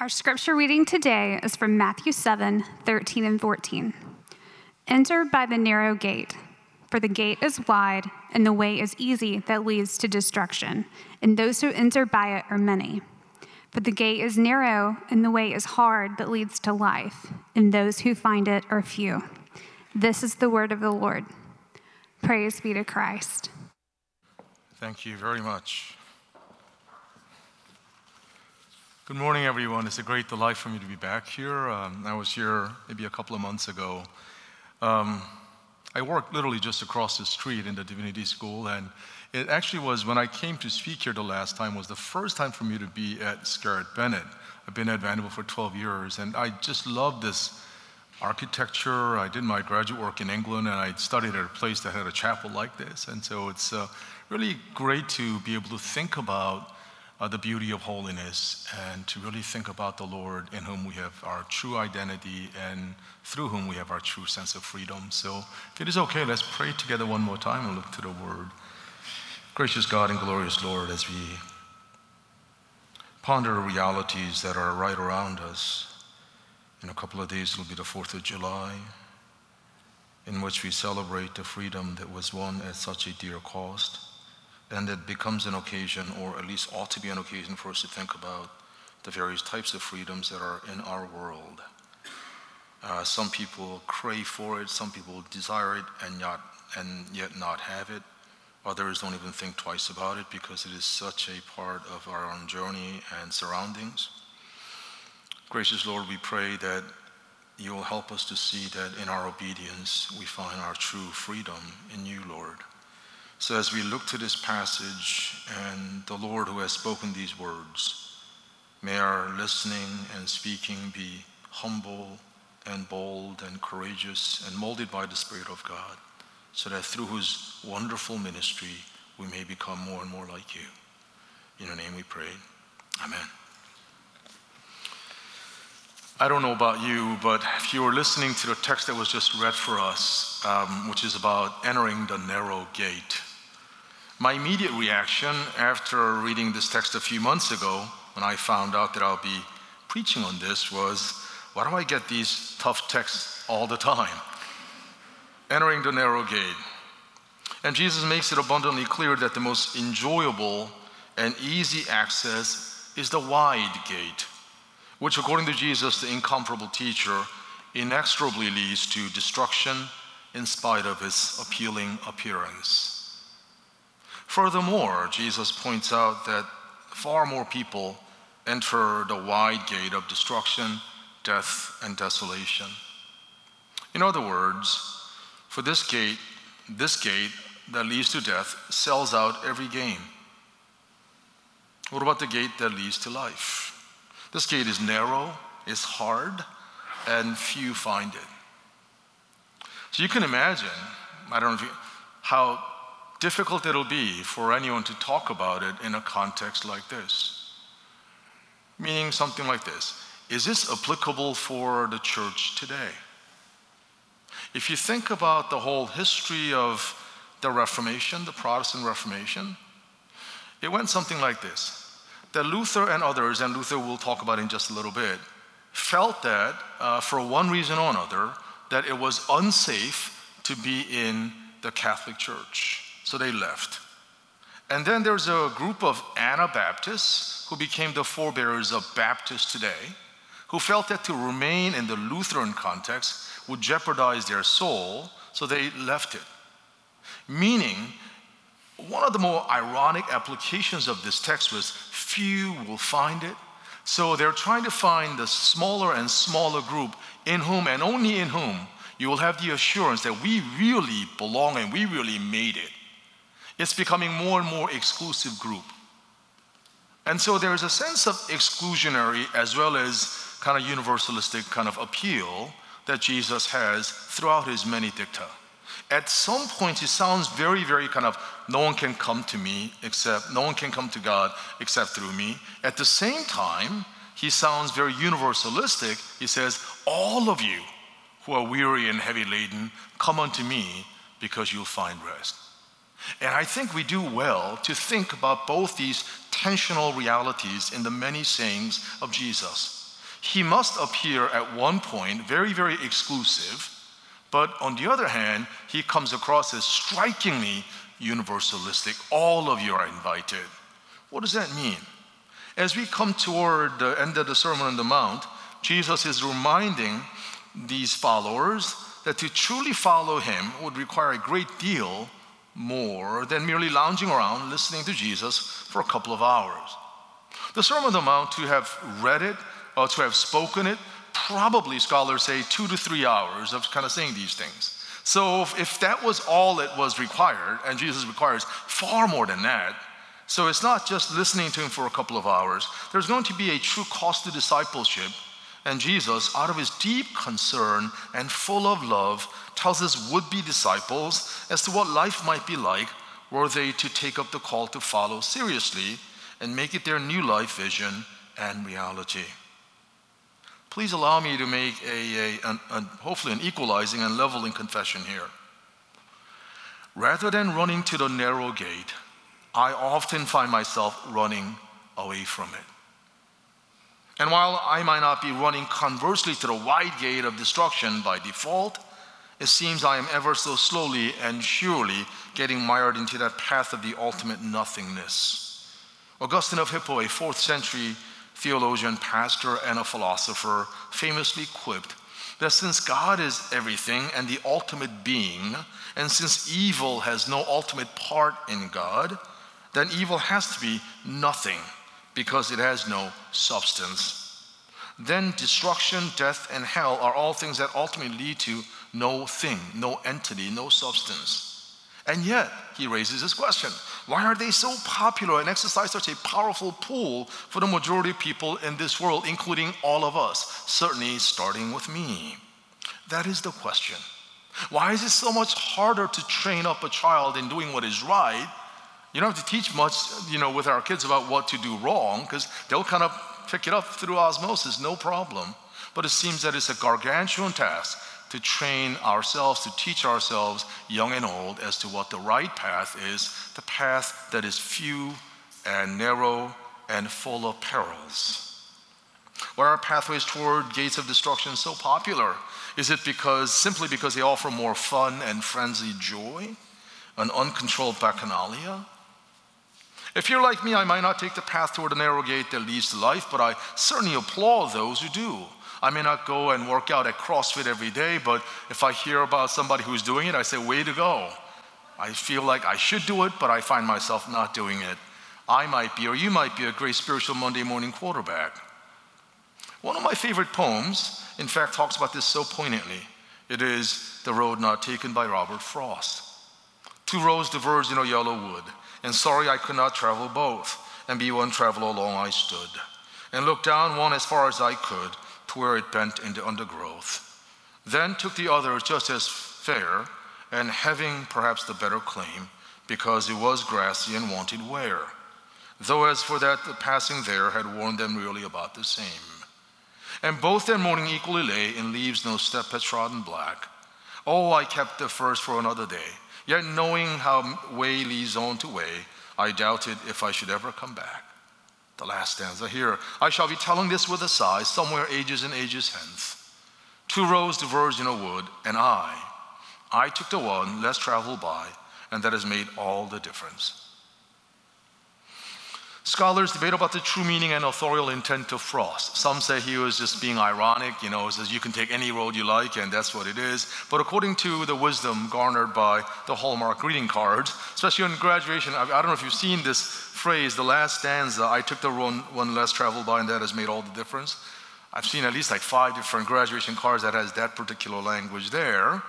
Our scripture reading today is from Matthew 7 13 and 14. Enter by the narrow gate, for the gate is wide and the way is easy that leads to destruction, and those who enter by it are many. But the gate is narrow and the way is hard that leads to life, and those who find it are few. This is the word of the Lord. Praise be to Christ. Thank you very much. Good morning, everyone. It's a great delight for me to be back here. Um, I was here maybe a couple of months ago. Um, I worked literally just across the street in the divinity school, and it actually was when I came to speak here the last time was the first time for me to be at Scarritt Bennett. I've been at Vanderbilt for 12 years, and I just love this architecture. I did my graduate work in England, and I studied at a place that had a chapel like this, and so it's uh, really great to be able to think about uh, the beauty of holiness and to really think about the Lord in whom we have our true identity and through whom we have our true sense of freedom. So, if it is okay, let's pray together one more time and look to the Word. Gracious God and glorious Lord, as we ponder realities that are right around us, in a couple of days it'll be the 4th of July, in which we celebrate the freedom that was won at such a dear cost and it becomes an occasion, or at least ought to be an occasion for us to think about the various types of freedoms that are in our world. Uh, some people crave for it, some people desire it and, not, and yet not have it. Others don't even think twice about it because it is such a part of our own journey and surroundings. Gracious Lord, we pray that you will help us to see that in our obedience we find our true freedom in you, Lord. So, as we look to this passage and the Lord who has spoken these words, may our listening and speaking be humble and bold and courageous and molded by the Spirit of God, so that through His wonderful ministry we may become more and more like you. In your name we pray. Amen. I don't know about you, but if you were listening to the text that was just read for us, um, which is about entering the narrow gate, my immediate reaction after reading this text a few months ago, when I found out that I'll be preaching on this, was why do I get these tough texts all the time? Entering the narrow gate. And Jesus makes it abundantly clear that the most enjoyable and easy access is the wide gate, which, according to Jesus, the incomparable teacher, inexorably leads to destruction in spite of its appealing appearance. Furthermore, Jesus points out that far more people enter the wide gate of destruction, death, and desolation. In other words, for this gate, this gate that leads to death sells out every gain. What about the gate that leads to life? This gate is narrow, is hard, and few find it. So you can imagine, I don't know you, how difficult it'll be for anyone to talk about it in a context like this. Meaning something like this Is this applicable for the church today? If you think about the whole history of the Reformation, the Protestant Reformation, it went something like this that Luther and others, and Luther we'll talk about in just a little bit, felt that uh, for one reason or another, that it was unsafe to be in the Catholic Church. So they left. And then there's a group of Anabaptists who became the forebearers of Baptists today, who felt that to remain in the Lutheran context would jeopardize their soul, so they left it. Meaning, one of the more ironic applications of this text was few will find it. So they're trying to find the smaller and smaller group in whom and only in whom you will have the assurance that we really belong and we really made it. It's becoming more and more exclusive group. And so there is a sense of exclusionary as well as kind of universalistic kind of appeal that Jesus has throughout his many dicta. At some point, it sounds very, very kind of no one can come to me except, no one can come to God except through me. At the same time, he sounds very universalistic. He says, All of you who are weary and heavy laden, come unto me because you'll find rest. And I think we do well to think about both these tensional realities in the many sayings of Jesus. He must appear at one point very, very exclusive, but on the other hand, he comes across as strikingly universalistic. All of you are invited. What does that mean? As we come toward the end of the Sermon on the Mount, Jesus is reminding these followers that to truly follow him would require a great deal more than merely lounging around listening to Jesus for a couple of hours. The Sermon on the Mount, to have read it or to have spoken it, probably scholars say two to three hours of kind of saying these things. So if, that was all that was required, and Jesus requires far more than that, so it's not just listening to him for a couple of hours. There's going to be a true cost to discipleship. And Jesus, out of his deep concern and full of love, tells his would be disciples as to what life might be like were they to take up the call to follow seriously and make it their new life vision and reality. Please allow me to make a, a, a, hopefully an equalizing and leveling confession here. Rather than running to the narrow gate, I often find myself running away from it. And while I might not be running conversely to the wide gate of destruction by default, it seems I am ever so slowly and surely getting mired into that path of the ultimate nothingness. Augustine of Hippo, a fourth century theologian, pastor, and a philosopher, famously quipped that since God is everything and the ultimate being, and since evil has no ultimate part in God, then evil has to be nothing because it has no substance. Then destruction, death, and hell are all things that ultimately lead to no thing, no entity, no substance. And yet, he raises this question why are they so popular and exercise such a powerful pull for the majority of people in this world, including all of us, certainly starting with me? That is the question. Why is it so much harder to train up a child in doing what is right you don't have to teach much, you know, with our kids about what to do wrong because they'll kind of pick it up through osmosis, no problem. But it seems that it's a gargantuan task to train ourselves, to teach ourselves, young and old, as to what the right path is, the path that is few and narrow and full of perils. Why are pathways toward gates of destruction so popular? Is it because simply because they offer more fun and frenzied joy, an uncontrolled bacchanalia? If you're like me, I might not take the path toward the narrow gate that leads to life, but I certainly applaud those who do. I may not go and work out at CrossFit every day, but if I hear about somebody who's doing it, I say, way to go. I feel like I should do it, but I find myself not doing it. I might be, or you might be, a great spiritual Monday morning quarterback. One of my favorite poems, in fact, talks about this so poignantly. It is The Road Not Taken by Robert Frost. Two roads diverged in a yellow wood and sorry I could not travel both, and be one traveler along I stood, and looked down one as far as I could to where it bent into undergrowth. Then took the other just as fair, and having perhaps the better claim, because it was grassy and wanted wear. Though as for that, the passing there had worn them really about the same. And both their morning equally lay in leaves no step had trodden black. Oh, I kept the first for another day Yet knowing how way leads on to way, I doubted if I should ever come back. The last stanza here. I shall be telling this with a sigh, somewhere ages and ages hence. Two roads diverged in a wood, and I, I took the one less traveled by, and that has made all the difference. Scholars debate about the true meaning and authorial intent of Frost. Some say he was just being ironic, you know, says you can take any road you like, and that's what it is. But according to the wisdom garnered by the Hallmark greeting cards, especially in graduation, I don't know if you've seen this phrase, the last stanza, I took the one, one less traveled by, and that has made all the difference. I've seen at least like five different graduation cards that has that particular language there.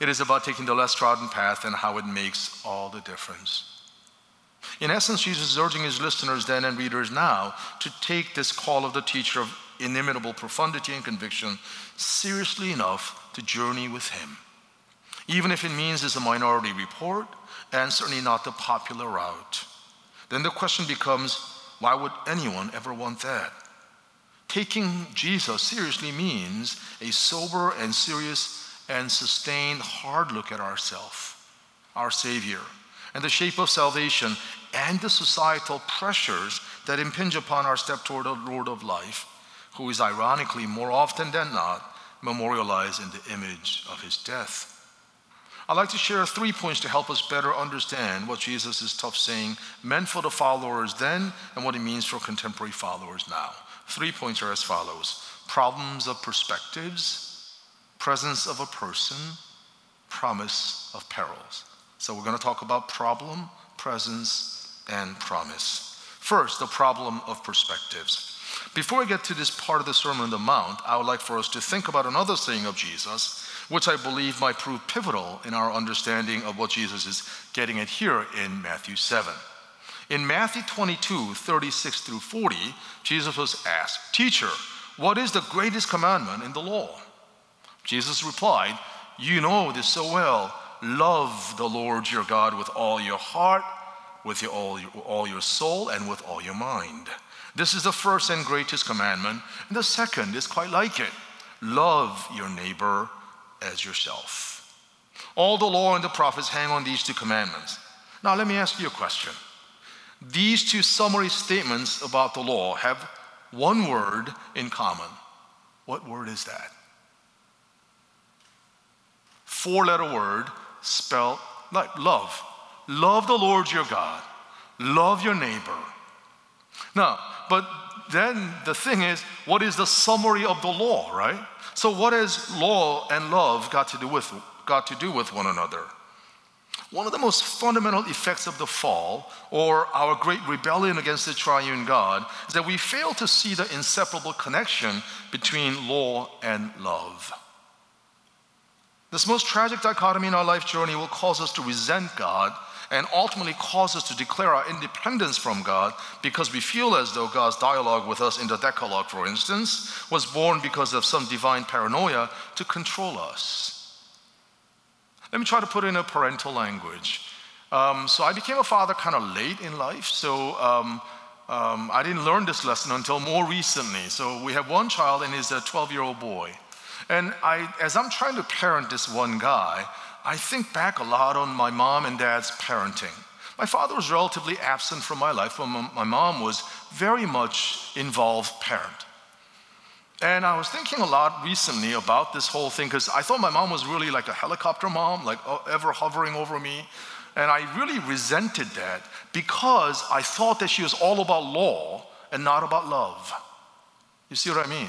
It is about taking the less trodden path and how it makes all the difference. In essence, Jesus is urging his listeners then and readers now to take this call of the teacher of inimitable profundity and conviction seriously enough to journey with him, even if it means it's a minority report and certainly not the popular route. Then the question becomes why would anyone ever want that? Taking Jesus seriously means a sober and serious and sustained hard look at ourself, our Savior, and the shape of salvation and the societal pressures that impinge upon our step toward the Lord of life, who is ironically more often than not memorialized in the image of his death. I'd like to share three points to help us better understand what Jesus' is tough saying meant for the followers then and what it means for contemporary followers now. Three points are as follows problems of perspectives, presence of a person, promise of perils. So we're going to talk about problem, presence, and promise. First, the problem of perspectives. Before I get to this part of the Sermon on the Mount, I would like for us to think about another saying of Jesus, which I believe might prove pivotal in our understanding of what Jesus is getting at here in Matthew 7. In Matthew 22, 36 through 40, Jesus was asked, Teacher, what is the greatest commandment in the law? Jesus replied, You know this so well. Love the Lord your God with all your heart, with your, all, your, all your soul, and with all your mind. This is the first and greatest commandment. And the second is quite like it love your neighbor as yourself. All the law and the prophets hang on these two commandments. Now, let me ask you a question. These two summary statements about the law have one word in common. What word is that? Four letter word spelled like love. Love the Lord your God. Love your neighbor. Now, but then the thing is, what is the summary of the law, right? So what has law and love got to do with got to do with one another? One of the most fundamental effects of the fall, or our great rebellion against the triune God, is that we fail to see the inseparable connection between law and love. This most tragic dichotomy in our life journey will cause us to resent God and ultimately cause us to declare our independence from God because we feel as though God's dialogue with us in the Decalogue, for instance, was born because of some divine paranoia to control us. Let me try to put in a parental language. Um, so I became a father kind of late in life, so um, um, I didn't learn this lesson until more recently. So we have one child and he's a 12 year old boy. And I, as I'm trying to parent this one guy, I think back a lot on my mom and dad's parenting. My father was relatively absent from my life, but my mom was very much involved parent. And I was thinking a lot recently about this whole thing because I thought my mom was really like a helicopter mom, like uh, ever hovering over me. And I really resented that because I thought that she was all about law and not about love. You see what I mean?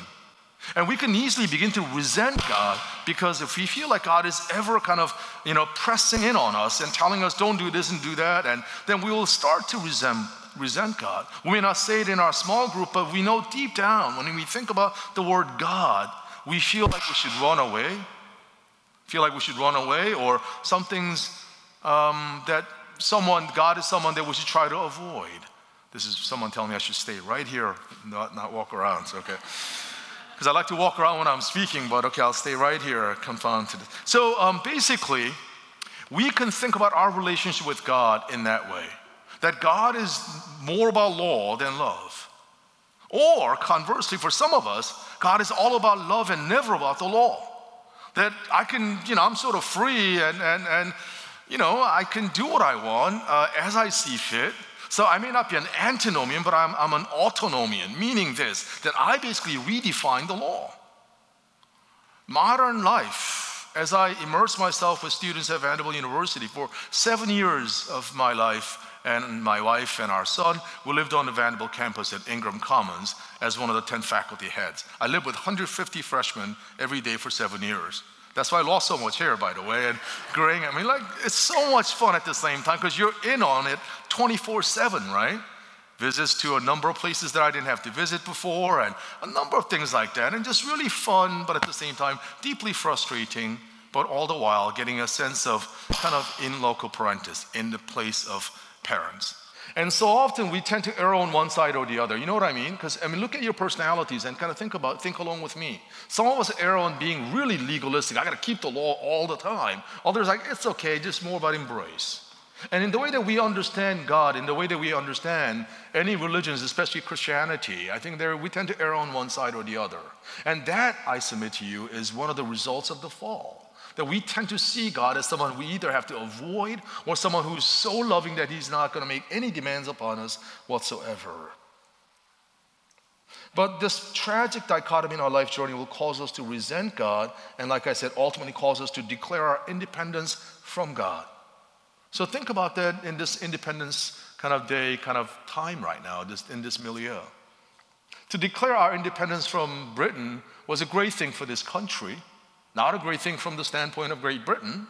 And we can easily begin to resent God because if we feel like God is ever kind of, you know, pressing in on us and telling us don't do this and do that, and then we will start to resent resent God. We may not say it in our small group, but we know deep down when we think about the word God, we feel like we should run away, feel like we should run away, or some things um, that someone, God is someone that we should try to avoid. This is someone telling me I should stay right here, not, not walk around. So, okay. Because I like to walk around when I'm speaking, but okay, I'll stay right here, confound to this. So um, basically, we can think about our relationship with God in that way that God is more about law than love. Or conversely, for some of us, God is all about love and never about the law. That I can, you know, I'm sort of free and, and, and you know, I can do what I want uh, as I see fit. So I may not be an antinomian, but I'm, I'm an autonomian, meaning this, that I basically redefine the law. Modern life, as I immerse myself with students at Vanderbilt University for seven years of my life, and my wife and our son, we lived on the Vanderbilt campus at Ingram Commons as one of the 10 faculty heads. I lived with 150 freshmen every day for seven years. That's why I lost so much hair, by the way, and graying. I mean, like, it's so much fun at the same time because you're in on it 24 7, right? Visits to a number of places that I didn't have to visit before, and a number of things like that. And just really fun, but at the same time, deeply frustrating, but all the while getting a sense of kind of in loco parentis, in the place of parents. And so often we tend to err on one side or the other. You know what I mean? Because I mean, look at your personalities and kind of think about, think along with me. Some of us err on being really legalistic. I got to keep the law all the time. Others like it's okay, just more about embrace. And in the way that we understand God, in the way that we understand any religions, especially Christianity, I think there we tend to err on one side or the other. And that, I submit to you, is one of the results of the fall that we tend to see God as someone we either have to avoid or someone who's so loving that he's not going to make any demands upon us whatsoever. But this tragic dichotomy in our life journey will cause us to resent God, and like I said, ultimately cause us to declare our independence from God. So think about that in this independence kind of day, kind of time right now, this, in this milieu. To declare our independence from Britain was a great thing for this country, not a great thing from the standpoint of Great Britain.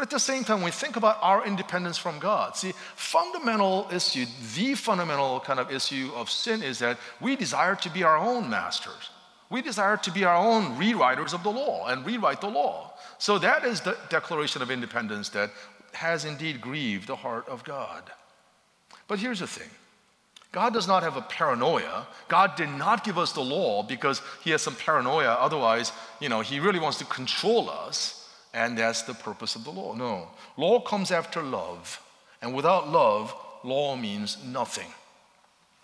But at the same time, we think about our independence from God. See, fundamental issue, the fundamental kind of issue of sin is that we desire to be our own masters. We desire to be our own rewriters of the law and rewrite the law. So that is the declaration of independence that has indeed grieved the heart of God. But here's the thing God does not have a paranoia. God did not give us the law because he has some paranoia. Otherwise, you know, he really wants to control us. And that's the purpose of the law. No. Law comes after love. And without love, law means nothing.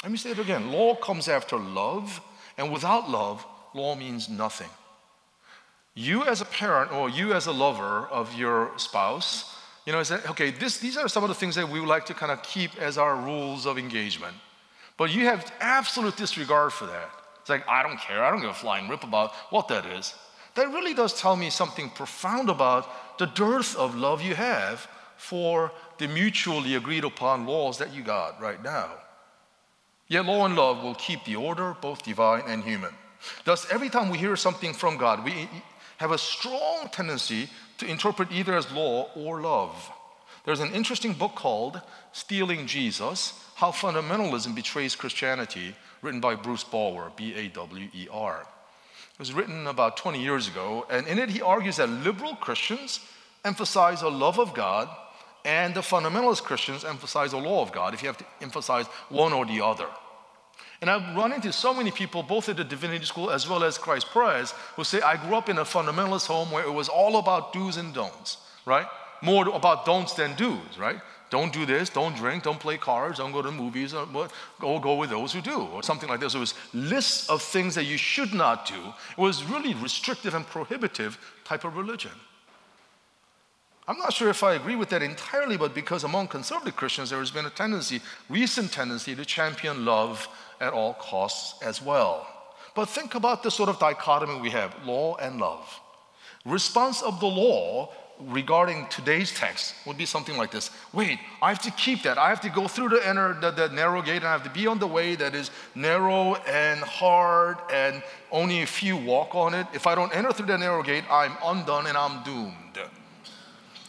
Let me say it again. Law comes after love. And without love, law means nothing. You as a parent or you as a lover of your spouse, you know, say, okay, this, these are some of the things that we would like to kind of keep as our rules of engagement. But you have absolute disregard for that. It's like, I don't care. I don't give a flying rip about what that is that really does tell me something profound about the dearth of love you have for the mutually agreed upon laws that you got right now. Yet law and love will keep the order, both divine and human. Thus, every time we hear something from God, we have a strong tendency to interpret either as law or love. There's an interesting book called Stealing Jesus How Fundamentalism Betrays Christianity, written by Bruce Bawer, B A W E R. It was written about 20 years ago, and in it he argues that liberal Christians emphasize a love of God, and the fundamentalist Christians emphasize a law of God, if you have to emphasize one or the other. And I've run into so many people, both at the divinity school as well as Christ Pres, who say, I grew up in a fundamentalist home where it was all about do's and don'ts, right? More about don'ts than do's, right? Don't do this, don't drink, don't play cards, don't go to movies, uh, or go, go with those who do, or something like this. It was lists of things that you should not do. It was really restrictive and prohibitive type of religion. I'm not sure if I agree with that entirely, but because among conservative Christians there has been a tendency, recent tendency, to champion love at all costs as well. But think about the sort of dichotomy we have law and love. Response of the law regarding today's text would be something like this Wait, I have to keep that. I have to go through the, inner, the, the narrow gate and I have to be on the way that is narrow and hard and only a few walk on it. If I don't enter through the narrow gate, I'm undone and I'm doomed.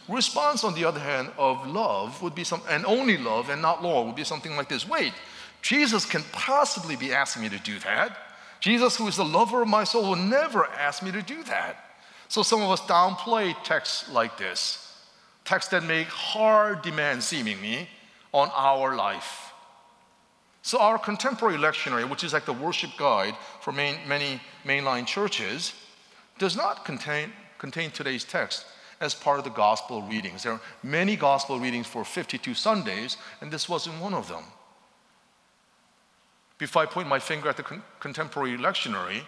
Response, on the other hand, of love would be some, and only love and not law would be something like this Wait, Jesus can possibly be asking me to do that. Jesus, who is the lover of my soul, will never ask me to do that. So some of us downplay texts like this, texts that make hard demands seemingly on our life. So our contemporary lectionary, which is like the worship guide for main, many mainline churches, does not contain, contain today's text as part of the gospel readings. There are many gospel readings for 52 Sundays, and this wasn't one of them. Before I point my finger at the con- contemporary lectionary,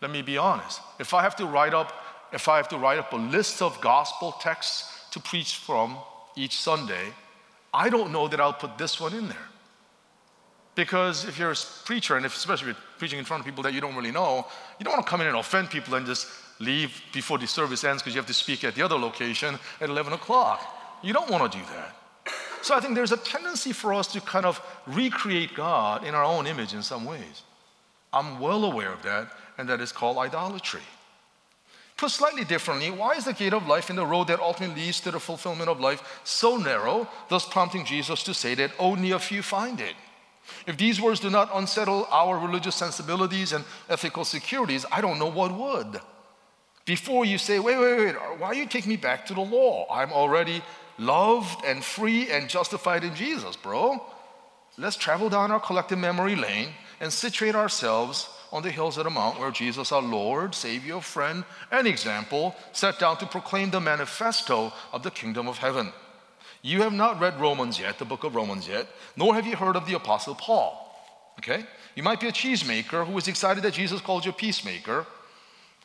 let me be honest. If I have to write up if I have to write up a list of gospel texts to preach from each Sunday, I don't know that I'll put this one in there. Because if you're a preacher, and if, especially if you're preaching in front of people that you don't really know, you don't want to come in and offend people and just leave before the service ends because you have to speak at the other location at 11 o'clock. You don't want to do that. So I think there's a tendency for us to kind of recreate God in our own image in some ways. I'm well aware of that, and that is called idolatry. Put slightly differently, why is the gate of life in the road that ultimately leads to the fulfillment of life so narrow, thus prompting Jesus to say that only a few find it? If these words do not unsettle our religious sensibilities and ethical securities, I don't know what would. Before you say, wait, wait, wait, why are you take me back to the law? I'm already loved and free and justified in Jesus, bro. Let's travel down our collective memory lane and situate ourselves on the hills of the mount where Jesus, our Lord, Savior, friend, and example, sat down to proclaim the manifesto of the kingdom of heaven. You have not read Romans yet, the book of Romans yet, nor have you heard of the Apostle Paul. Okay? You might be a cheesemaker who is excited that Jesus called you a peacemaker,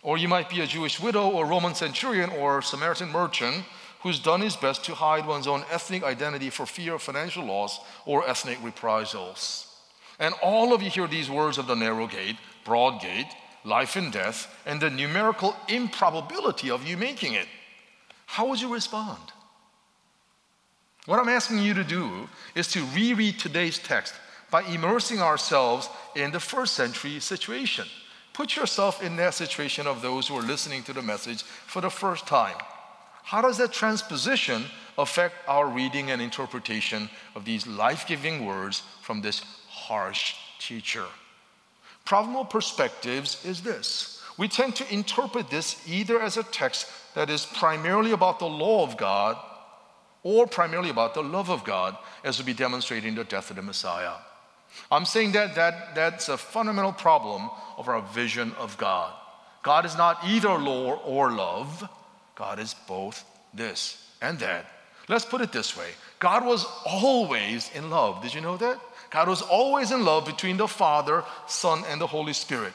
or you might be a Jewish widow or Roman centurion or Samaritan merchant who's done his best to hide one's own ethnic identity for fear of financial loss or ethnic reprisals. And all of you hear these words of the narrow gate broad gate, life and death, and the numerical improbability of you making it, how would you respond? What I'm asking you to do is to reread today's text by immersing ourselves in the first century situation. Put yourself in that situation of those who are listening to the message for the first time. How does that transposition affect our reading and interpretation of these life giving words from this harsh teacher? Problem of perspectives is this we tend to interpret this either as a text that is primarily about the law of God or primarily about the love of God, as will be demonstrated in the death of the Messiah. I'm saying that, that that's a fundamental problem of our vision of God. God is not either law or love, God is both this and that. Let's put it this way God was always in love. Did you know that? God was always in love between the Father, Son, and the Holy Spirit.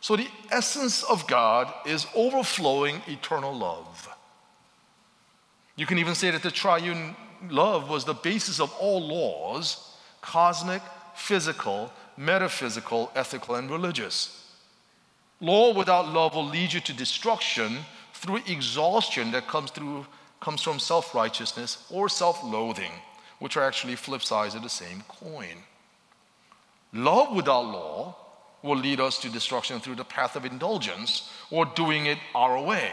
So the essence of God is overflowing eternal love. You can even say that the triune love was the basis of all laws cosmic, physical, metaphysical, ethical, and religious. Law without love will lead you to destruction through exhaustion that comes, through, comes from self righteousness or self loathing, which are actually flip sides of the same coin. Love without law will lead us to destruction through the path of indulgence or doing it our way.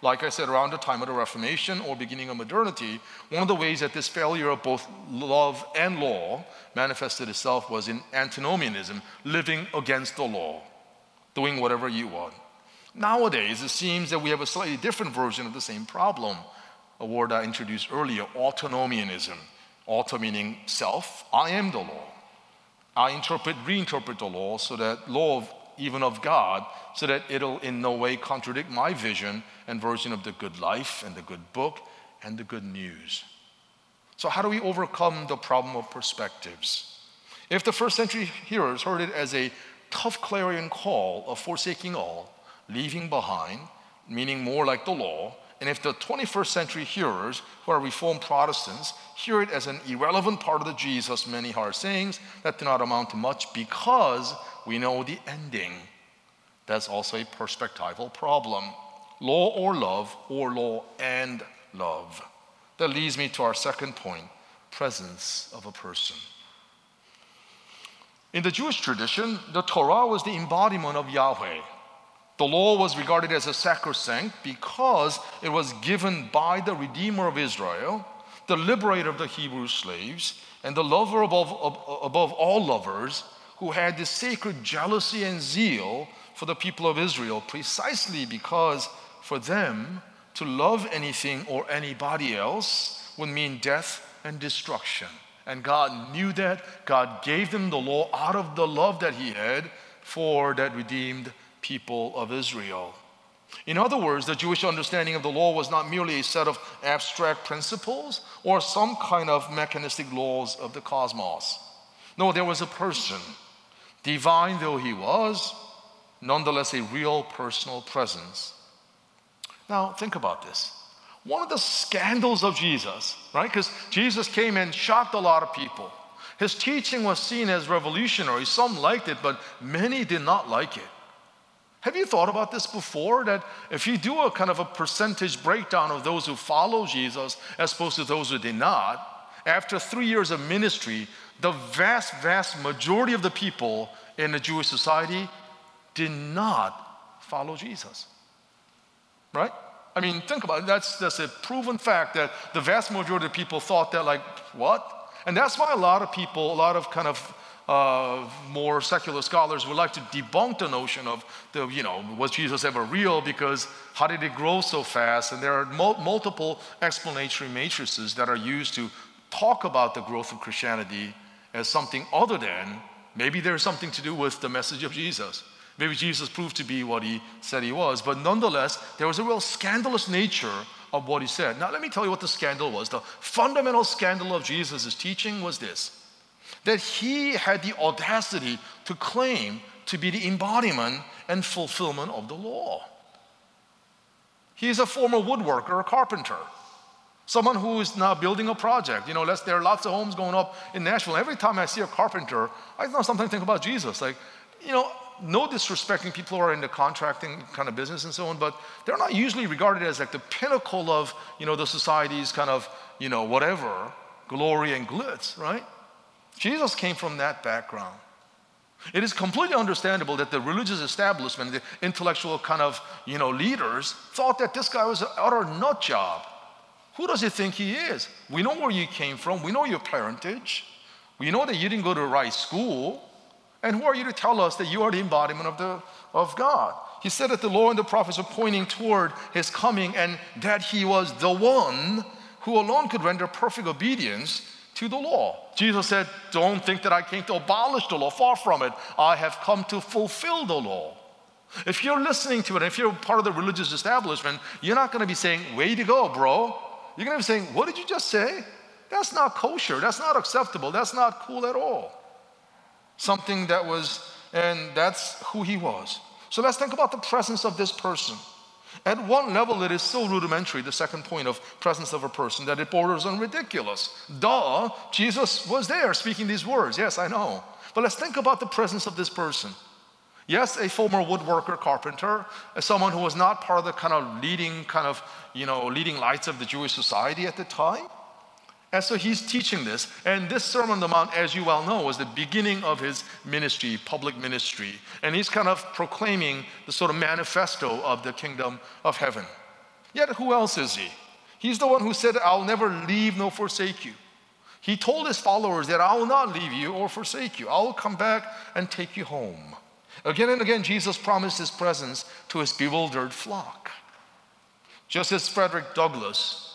Like I said, around the time of the Reformation or beginning of modernity, one of the ways that this failure of both love and law manifested itself was in antinomianism, living against the law, doing whatever you want. Nowadays, it seems that we have a slightly different version of the same problem, a word I introduced earlier, autonomianism. Auto meaning self, I am the law. I interpret, reinterpret the law so that law of, even of God, so that it'll in no way contradict my vision and version of the good life and the good book and the good news. So, how do we overcome the problem of perspectives? If the first century hearers heard it as a tough clarion call of forsaking all, leaving behind, meaning more like the law, and if the 21st century hearers, who are Reformed Protestants, hear it as an irrelevant part of the Jesus' many hard sayings that do not amount to much because we know the ending, that's also a perspectival problem. Law or love, or law and love. That leads me to our second point presence of a person. In the Jewish tradition, the Torah was the embodiment of Yahweh. The law was regarded as a sacrosanct because it was given by the Redeemer of Israel, the liberator of the Hebrew slaves, and the lover above, above all lovers, who had this sacred jealousy and zeal for the people of Israel precisely because for them to love anything or anybody else would mean death and destruction. And God knew that. God gave them the law out of the love that He had for that redeemed people of Israel. In other words, the Jewish understanding of the law was not merely a set of abstract principles or some kind of mechanistic laws of the cosmos. No, there was a person, divine though he was, nonetheless a real personal presence. Now, think about this. One of the scandals of Jesus, right? Because Jesus came and shocked a lot of people. His teaching was seen as revolutionary. Some liked it, but many did not like it. Have you thought about this before? That if you do a kind of a percentage breakdown of those who follow Jesus as opposed to those who did not, after three years of ministry, the vast, vast majority of the people in the Jewish society did not follow Jesus. Right? I mean, think about it. That's, that's a proven fact that the vast majority of people thought that, like, what? And that's why a lot of people, a lot of kind of uh, more secular scholars would like to debunk the notion of the, you know, was Jesus ever real? Because how did it grow so fast? And there are mul- multiple explanatory matrices that are used to talk about the growth of Christianity as something other than maybe there's something to do with the message of Jesus. Maybe Jesus proved to be what he said he was, but nonetheless, there was a real scandalous nature of what he said. Now, let me tell you what the scandal was. The fundamental scandal of Jesus' teaching was this that he had the audacity to claim to be the embodiment and fulfillment of the law. He's a former woodworker, a carpenter, someone who is now building a project. You know, there are lots of homes going up in Nashville. Every time I see a carpenter, I sometimes think about Jesus. Like, you know, no disrespecting people who are in the contracting kind of business and so on, but they're not usually regarded as like the pinnacle of, you know, the society's kind of, you know, whatever, glory and glitz, right? Jesus came from that background. It is completely understandable that the religious establishment, the intellectual kind of, you know, leaders thought that this guy was an utter nut job. Who does he think he is? We know where you came from. We know your parentage. We know that you didn't go to the right school. And who are you to tell us that you are the embodiment of, the, of God? He said that the law and the prophets are pointing toward his coming and that he was the one who alone could render perfect obedience to the law. Jesus said, Don't think that I came to abolish the law. Far from it. I have come to fulfill the law. If you're listening to it, if you're part of the religious establishment, you're not going to be saying, Way to go, bro. You're going to be saying, What did you just say? That's not kosher. That's not acceptable. That's not cool at all. Something that was, and that's who he was. So let's think about the presence of this person. At one level, it is so rudimentary, the second point of presence of a person, that it borders on ridiculous. Duh, Jesus was there speaking these words. Yes, I know. But let's think about the presence of this person. Yes, a former woodworker, carpenter, uh, someone who was not part of the kind of leading, kind of, you know, leading lights of the Jewish society at the time. And so he's teaching this. And this Sermon on the Mount, as you well know, was the beginning of his ministry, public ministry. And he's kind of proclaiming the sort of manifesto of the kingdom of heaven. Yet, who else is he? He's the one who said, I'll never leave nor forsake you. He told his followers that I will not leave you or forsake you. I will come back and take you home. Again and again, Jesus promised his presence to his bewildered flock. Just as Frederick Douglass,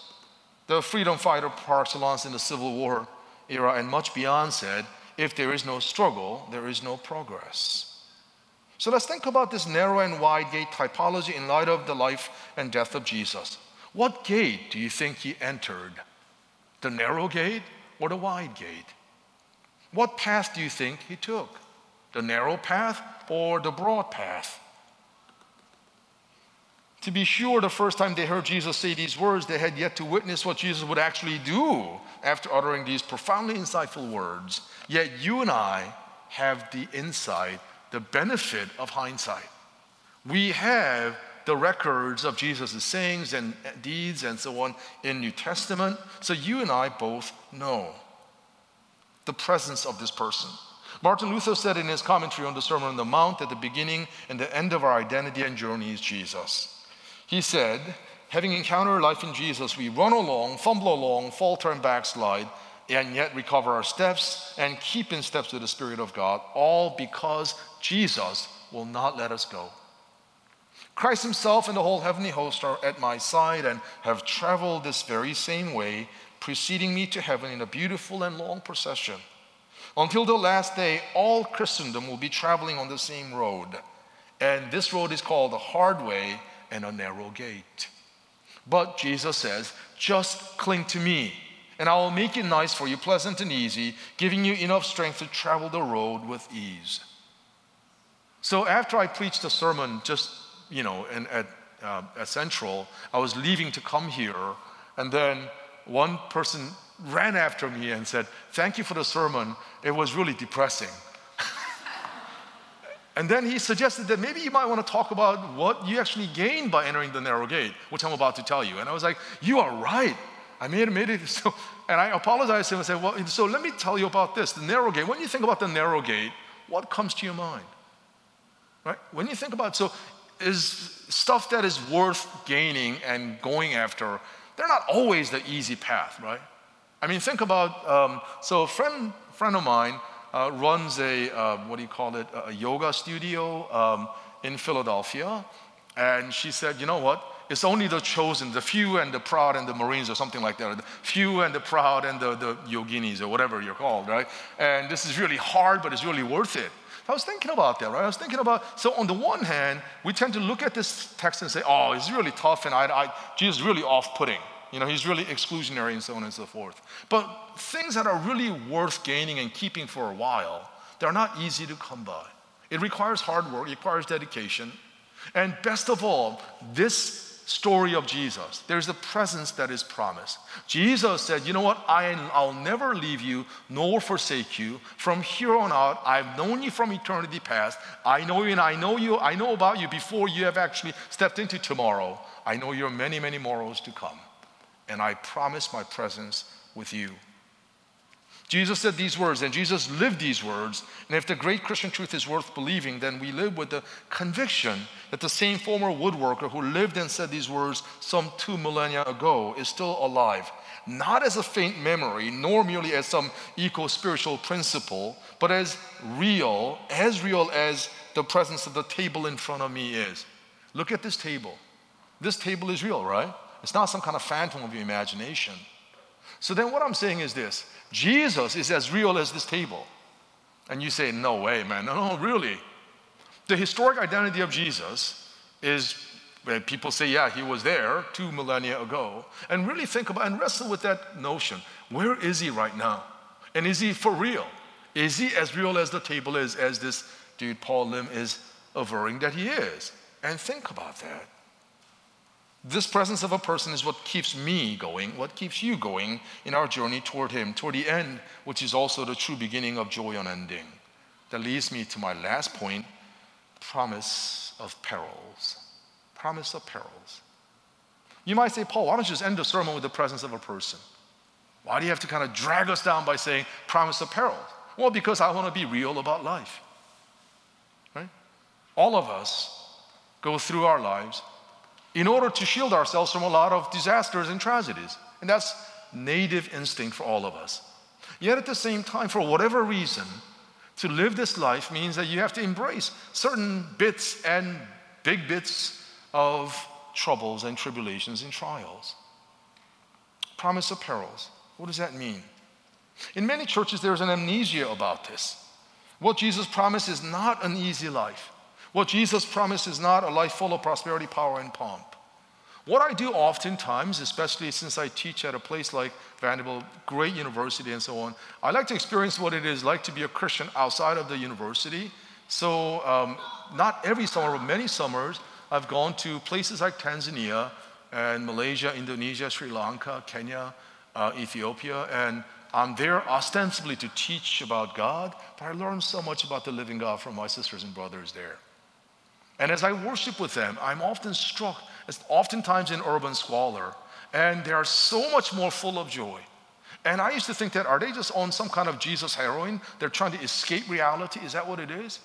the freedom fighter par excellence in the Civil War era and much beyond, said, if there is no struggle, there is no progress. So let's think about this narrow and wide gate typology in light of the life and death of Jesus. What gate do you think he entered? The narrow gate or the wide gate? What path do you think he took? The narrow path or the broad path. To be sure, the first time they heard Jesus say these words, they had yet to witness what Jesus would actually do after uttering these profoundly insightful words. Yet you and I have the insight, the benefit of hindsight. We have the records of Jesus' sayings and deeds and so on in New Testament. So you and I both know the presence of this person. Martin Luther said in his commentary on the Sermon on the Mount that the beginning and the end of our identity and journey is Jesus. He said, having encountered life in Jesus, we run along, fumble along, falter and backslide, and yet recover our steps and keep in steps with the Spirit of God, all because Jesus will not let us go. Christ Himself and the whole heavenly host are at my side and have traveled this very same way, preceding me to heaven in a beautiful and long procession. Until the last day, all Christendom will be traveling on the same road. And this road is called the hard way and a narrow gate. But Jesus says, just cling to me, and I will make it nice for you, pleasant and easy, giving you enough strength to travel the road with ease. So after I preached the sermon, just, you know, in, at, uh, at Central, I was leaving to come here, and then one person ran after me and said, Thank you for the sermon. It was really depressing. And then he suggested that maybe you might want to talk about what you actually gained by entering the narrow gate, which I'm about to tell you. And I was like, You are right. I made, made it. So, and I apologized to him and said, Well, so let me tell you about this the narrow gate. When you think about the narrow gate, what comes to your mind? Right? When you think about so is stuff that is worth gaining and going after, they're not always the easy path, right? I mean, think about um, so a friend, friend of mine uh, runs a, uh, what do you call it, a yoga studio um, in Philadelphia. And she said, you know what? It's only the chosen, the few and the proud and the Marines or something like that. The few and the proud and the, the yoginis or whatever you're called, right? And this is really hard, but it's really worth it. I was thinking about that, right? I was thinking about, so on the one hand, we tend to look at this text and say, oh, it's really tough and I, I, Jesus is really off putting. You know, he's really exclusionary and so on and so forth. But things that are really worth gaining and keeping for a while, they're not easy to come by. It requires hard work, it requires dedication. And best of all, this story of Jesus, there's a presence that is promised. Jesus said, You know what? I, I'll never leave you nor forsake you. From here on out, I've known you from eternity past. I know you and I know you. I know about you before you have actually stepped into tomorrow. I know your many, many morrows to come. And I promise my presence with you. Jesus said these words, and Jesus lived these words. And if the great Christian truth is worth believing, then we live with the conviction that the same former woodworker who lived and said these words some two millennia ago is still alive, not as a faint memory, nor merely as some eco spiritual principle, but as real, as real as the presence of the table in front of me is. Look at this table. This table is real, right? It's not some kind of phantom of your imagination. So then, what I'm saying is this Jesus is as real as this table. And you say, no way, man. No, no, really. The historic identity of Jesus is people say, yeah, he was there two millennia ago. And really think about and wrestle with that notion. Where is he right now? And is he for real? Is he as real as the table is, as this dude Paul Lim is averring that he is? And think about that. This presence of a person is what keeps me going, what keeps you going in our journey toward Him, toward the end, which is also the true beginning of joy unending. That leads me to my last point promise of perils. Promise of perils. You might say, Paul, why don't you just end the sermon with the presence of a person? Why do you have to kind of drag us down by saying promise of perils? Well, because I want to be real about life. Right? All of us go through our lives in order to shield ourselves from a lot of disasters and tragedies. And that's native instinct for all of us. Yet at the same time, for whatever reason, to live this life means that you have to embrace certain bits and big bits of troubles and tribulations and trials. Promise of perils. What does that mean? In many churches, there's an amnesia about this. What Jesus promised is not an easy life. What Jesus promised is not a life full of prosperity, power, and pomp. What I do oftentimes, especially since I teach at a place like Vanderbilt, great university, and so on, I like to experience what it is like to be a Christian outside of the university. So, um, not every summer, but many summers, I've gone to places like Tanzania and Malaysia, Indonesia, Sri Lanka, Kenya, uh, Ethiopia, and I'm there ostensibly to teach about God, but I learned so much about the living God from my sisters and brothers there. And as I worship with them, I'm often struck, as oftentimes in urban squalor, and they are so much more full of joy. And I used to think that are they just on some kind of Jesus heroin? They're trying to escape reality. Is that what it is?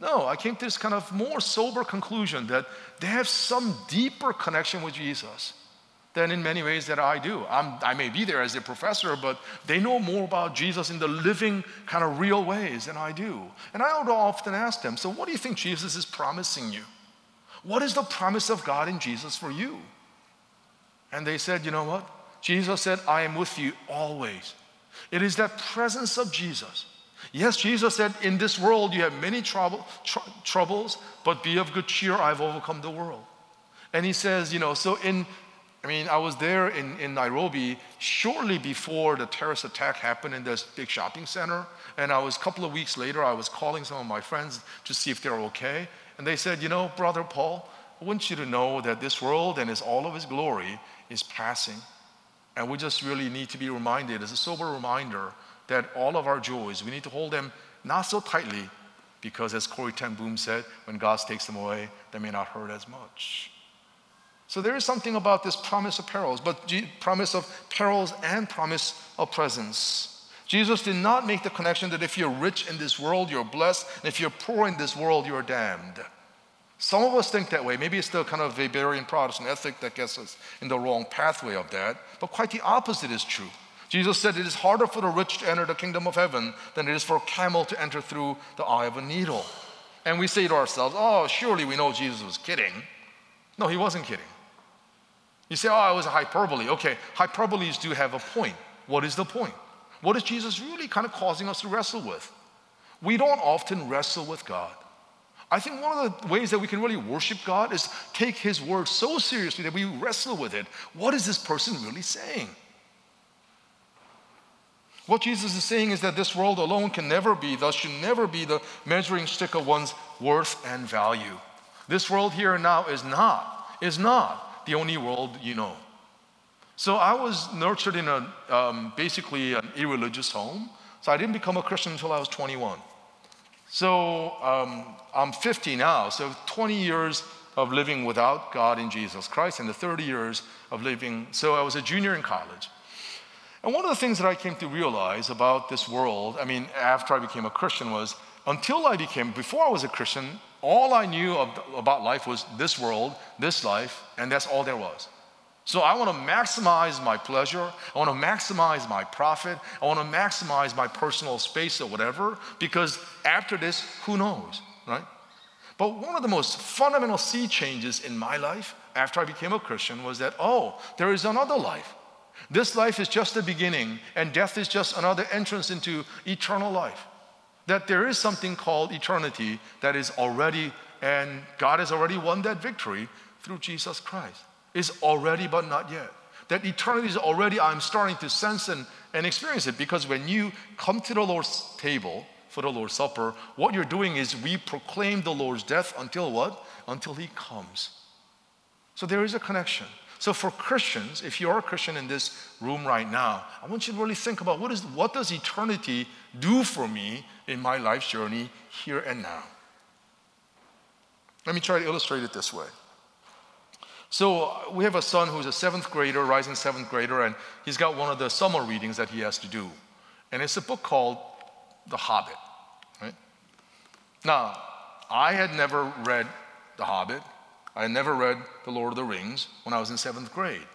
No, I came to this kind of more sober conclusion that they have some deeper connection with Jesus than in many ways that I do. I'm, i may be there as a professor, but they know more about Jesus in the living, kind of real ways than I do. And I would often ask them, So, what do you think Jesus is promising you? What is the promise of God in Jesus for you? And they said, You know what? Jesus said, I am with you always. It is that presence of Jesus. Yes, Jesus said, In this world you have many trouble, tr- troubles, but be of good cheer, I've overcome the world. And he says, you know, so in I mean, I was there in, in Nairobi shortly before the terrorist attack happened in this big shopping center. And I was a couple of weeks later, I was calling some of my friends to see if they're okay. And they said, You know, Brother Paul, I want you to know that this world and its, all of its glory is passing. And we just really need to be reminded, as a sober reminder, that all of our joys, we need to hold them not so tightly, because as Corrie ten Boom said, when God takes them away, they may not hurt as much. So there is something about this promise of perils, but promise of perils and promise of presence. Jesus did not make the connection that if you're rich in this world, you're blessed, and if you're poor in this world, you're damned. Some of us think that way. Maybe it's the kind of Weberian Protestant ethic that gets us in the wrong pathway of that. But quite the opposite is true. Jesus said it is harder for the rich to enter the kingdom of heaven than it is for a camel to enter through the eye of a needle. And we say to ourselves, oh, surely we know Jesus was kidding. No, he wasn't kidding. You say, oh, it was a hyperbole. Okay, hyperboles do have a point. What is the point? What is Jesus really kind of causing us to wrestle with? We don't often wrestle with God. I think one of the ways that we can really worship God is take His word so seriously that we wrestle with it. What is this person really saying? What Jesus is saying is that this world alone can never be, thus should never be the measuring stick of one's worth and value. This world here and now is not, is not the only world you know. So I was nurtured in a um, basically an irreligious home. So I didn't become a Christian until I was 21. So um, I'm 50 now. So 20 years of living without God in Jesus Christ, and the 30 years of living. So I was a junior in college. And one of the things that I came to realize about this world, I mean, after I became a Christian, was until I became, before I was a Christian, all I knew of, about life was this world, this life, and that's all there was. So I want to maximize my pleasure. I want to maximize my profit. I want to maximize my personal space or whatever, because after this, who knows, right? But one of the most fundamental sea changes in my life after I became a Christian was that, oh, there is another life. This life is just the beginning, and death is just another entrance into eternal life. That there is something called eternity that is already, and God has already won that victory through Jesus Christ. Is already, but not yet. That eternity is already, I'm starting to sense and, and experience it because when you come to the Lord's table for the Lord's Supper, what you're doing is we proclaim the Lord's death until what? Until He comes. So there is a connection. So for Christians, if you're a Christian in this room right now, I want you to really think about what, is, what does eternity do for me in my life's journey here and now? Let me try to illustrate it this way. So we have a son who's a seventh grader, rising seventh grader, and he's got one of the summer readings that he has to do. And it's a book called The Hobbit. Right? Now, I had never read The Hobbit. I never read The Lord of the Rings when I was in seventh grade.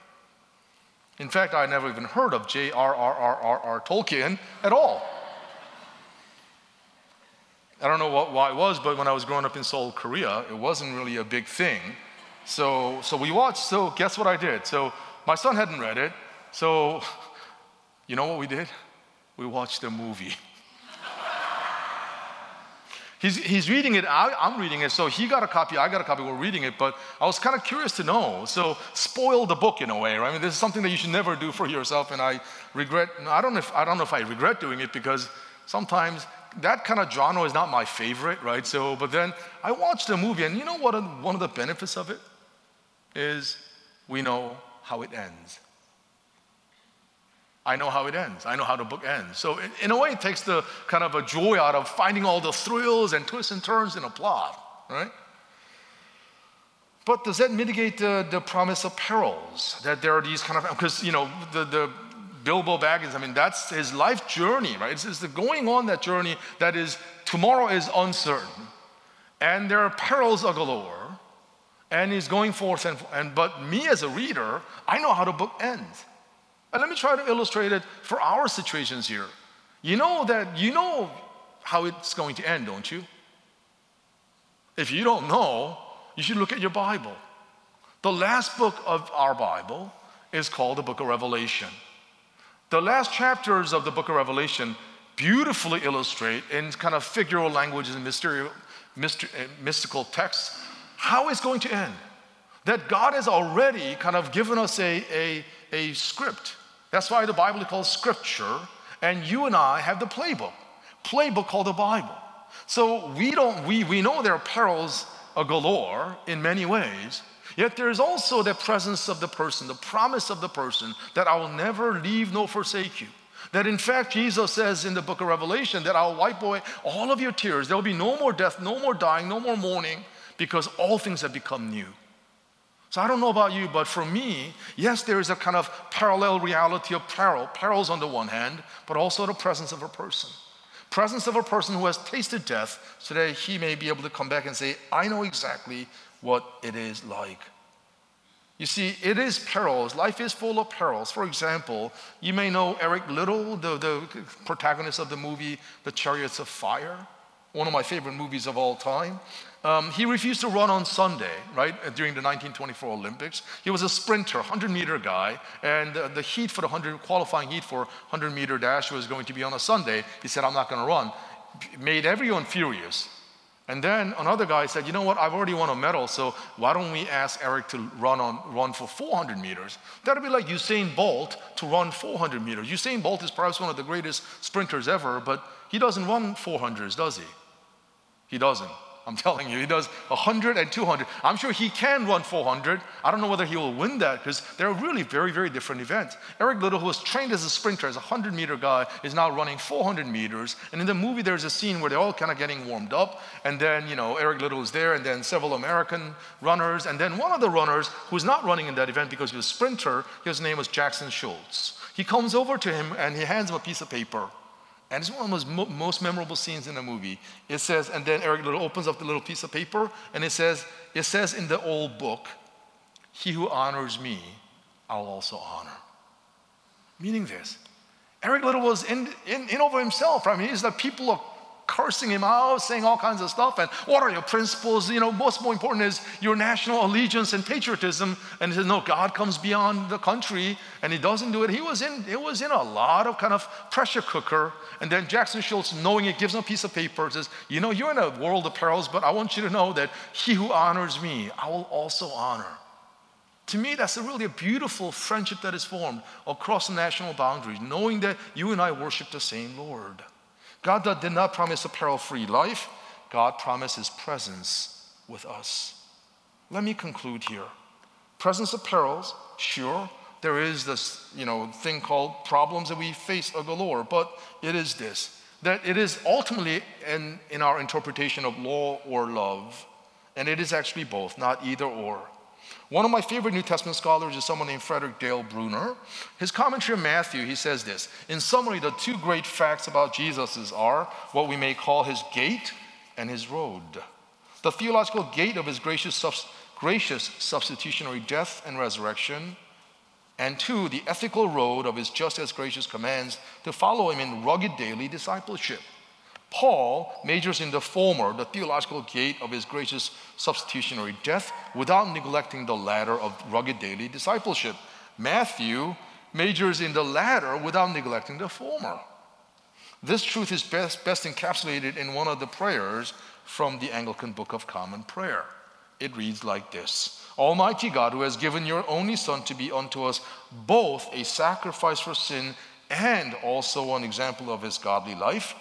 In fact, I never even heard of J.R.R.R.R. Tolkien at all. I don't know what, why it was, but when I was growing up in Seoul, Korea, it wasn't really a big thing. So, so we watched. So, guess what I did? So, my son hadn't read it. So, you know what we did? We watched a movie. He's, he's reading it, I, am reading it, so he got a copy, I got a copy, we're reading it, but I was kind of curious to know. So, spoil the book in a way, right? I mean, this is something that you should never do for yourself, and I regret, I don't know if, I don't know if I regret doing it because sometimes that kind of genre is not my favorite, right? So, but then I watched the movie, and you know what? One of the benefits of it is we know how it ends. I know how it ends. I know how the book ends. So, in, in, a way, it takes the kind of a joy out of finding all the thrills and twists and turns in a plot, right? But does that mitigate the, the promise of perils? That there are these kind of, because, you know, the, the Bilbo Baggins, I mean, that's his life journey, right? It's, it's the going on that journey that is, tomorrow is uncertain. And there are perils galore. And he's going forth, and, and but me as a reader, I know how the book ends. And let me try to illustrate it for our situations here. You know that you know how it's going to end, don't you? If you don't know, you should look at your Bible. The last book of our Bible is called the book of Revelation. The last chapters of the book of Revelation beautifully illustrate in kind of figural language and eh, mystical texts how it's going to end. That God has already kind of given us a, a, a script. That's why the Bible is called scripture, and you and I have the playbook, playbook called the Bible. So we don't we, we know there are perils galore in many ways, Yet there is also the presence of the person, the promise of the person that I will never leave nor forsake you. That in fact, Jesus says in the book of Revelation that I'll wipe away all of your tears. There will be no more death, no more dying, no more mourning, because all things have become new. So I don't know about you, but for me, yes, there is a kind of parallel reality of peril, perils on the one hand, but also the presence of a person. Presence of a person who has tasted death, so that he may be able to come back and say, I know exactly what it is like. You see, it is perils. Life is full of perils. For example, you may know Eric Liddell, the, the protagonist of the movie The Chariots of Fire, one of my favorite movies of all time. Um, he refused to run on Sunday, right, during the 1924 Olympics. He was a sprinter, 100 meter guy, and uh, the heat for the 100, qualifying heat for 100 meter dash was going to be on a Sunday. He said, I'm not going to run. Made everyone furious. And then another guy said, you know what, I've already won a medal, so why don't we ask Eric to run, on, run for 400 meters? That'd be like Usain Bolt to run 400 meters. Usain Bolt is perhaps one of the greatest sprinters ever, but he doesn't run 400s, does he? He doesn't. I'm telling you, he does 100 and 200. I'm sure he can run 400. I don't know whether he will win that because they're really very, very different events. Eric Liddell, who was trained as a sprinter, as a 100 meter guy, is now running 400 meters. And in the movie, there's a scene where they're all kind of getting warmed up. And then, you know, Eric Liddell is there, and then several American runners. And then one of the runners who's not running in that event because he was a sprinter, his name was Jackson Scholz. He comes over to him and he hands him a piece of paper. And it's one of the most, most memorable scenes in the movie. It says, and then Eric Liddell opens up the little piece of paper, and it says, it says in the old book, He who honors me, I'll also honor. Meaning this. Eric Liddell was in, in, in over himself. I mean, he's the people of cursing him out, saying all kinds of stuff. And what are your principles? You know, most more important is your national allegiance and patriotism. And he says, no, God comes beyond the country, and he doesn't do it. He was in, it was in a lot of kind of pressure cooker. And then Jackson Scholz, knowing it, gives him a piece of paper, says, you know, you're in a world of perils, but I want you to know that he who honors me, I will also honor. To me, that's a really a beautiful friendship that is formed across the national boundaries, knowing that you and I worship the same Lord. God did not promise a peril free life, God promised His presence with us. Let me conclude here. Presence of perils, sure, there is this you know, thing called problems that we face Lord, but it is this that it is ultimately in, in our interpretation of law or love, and it is actually both, not either or. One of my favorite New Testament scholars is someone named Frederick Dale Bruner. His commentary on Matthew, he says this In summary, the two great facts about Jesus are what we may call his gate and his road. The theological gate of his gracious, gracious substitutionary death and resurrection, and two, the ethical road of his just as gracious commands to follow him in rugged daily discipleship. Paul majors in the former, the theological gate of his gracious substitutionary death, without neglecting the latter of rugged daily discipleship. Matthew majors in the latter without neglecting the former. This truth is best, best encapsulated in one of the prayers from the Anglican Book of Common Prayer. It reads like this Almighty God, who has given your only Son to be unto us both a sacrifice for sin and also an example of his godly life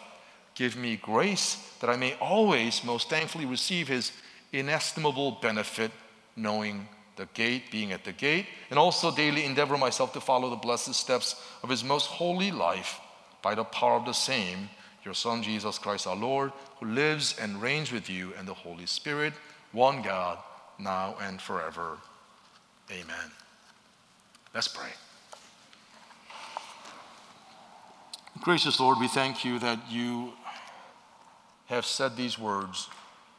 Give me grace that I may always most thankfully receive his inestimable benefit, knowing the gate, being at the gate, and also daily endeavor myself to follow the blessed steps of his most holy life by the power of the same, your Son Jesus Christ our Lord, who lives and reigns with you and the Holy Spirit, one God, now and forever. Amen. Let's pray. Gracious Lord, we thank you that you have said these words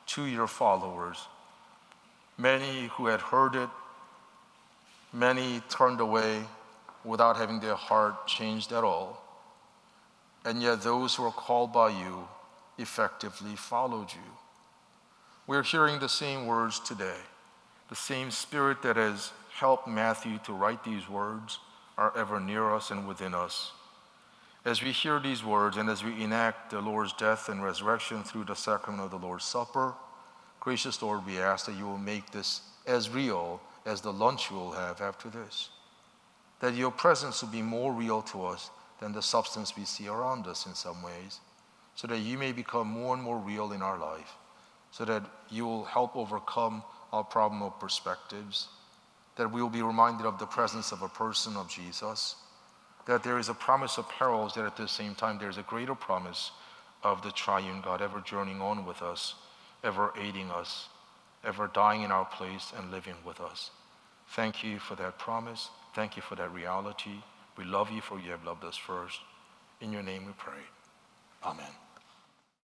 to your followers. Many who had heard it, many turned away without having their heart changed at all. And yet, those who are called by you effectively followed you. We're hearing the same words today. The same spirit that has helped Matthew to write these words are ever near us and within us. As we hear these words and as we enact the Lord's death and resurrection through the sacrament of the Lord's Supper, gracious Lord, we ask that you will make this as real as the lunch we will have after this. That your presence will be more real to us than the substance we see around us in some ways, so that you may become more and more real in our life, so that you will help overcome our problem of perspectives, that we will be reminded of the presence of a person of Jesus that there is a promise of perils, that at the same time there's a greater promise of the triune God ever journeying on with us, ever aiding us, ever dying in our place and living with us. Thank you for that promise. Thank you for that reality. We love you for you have loved us first. In your name we pray. Amen.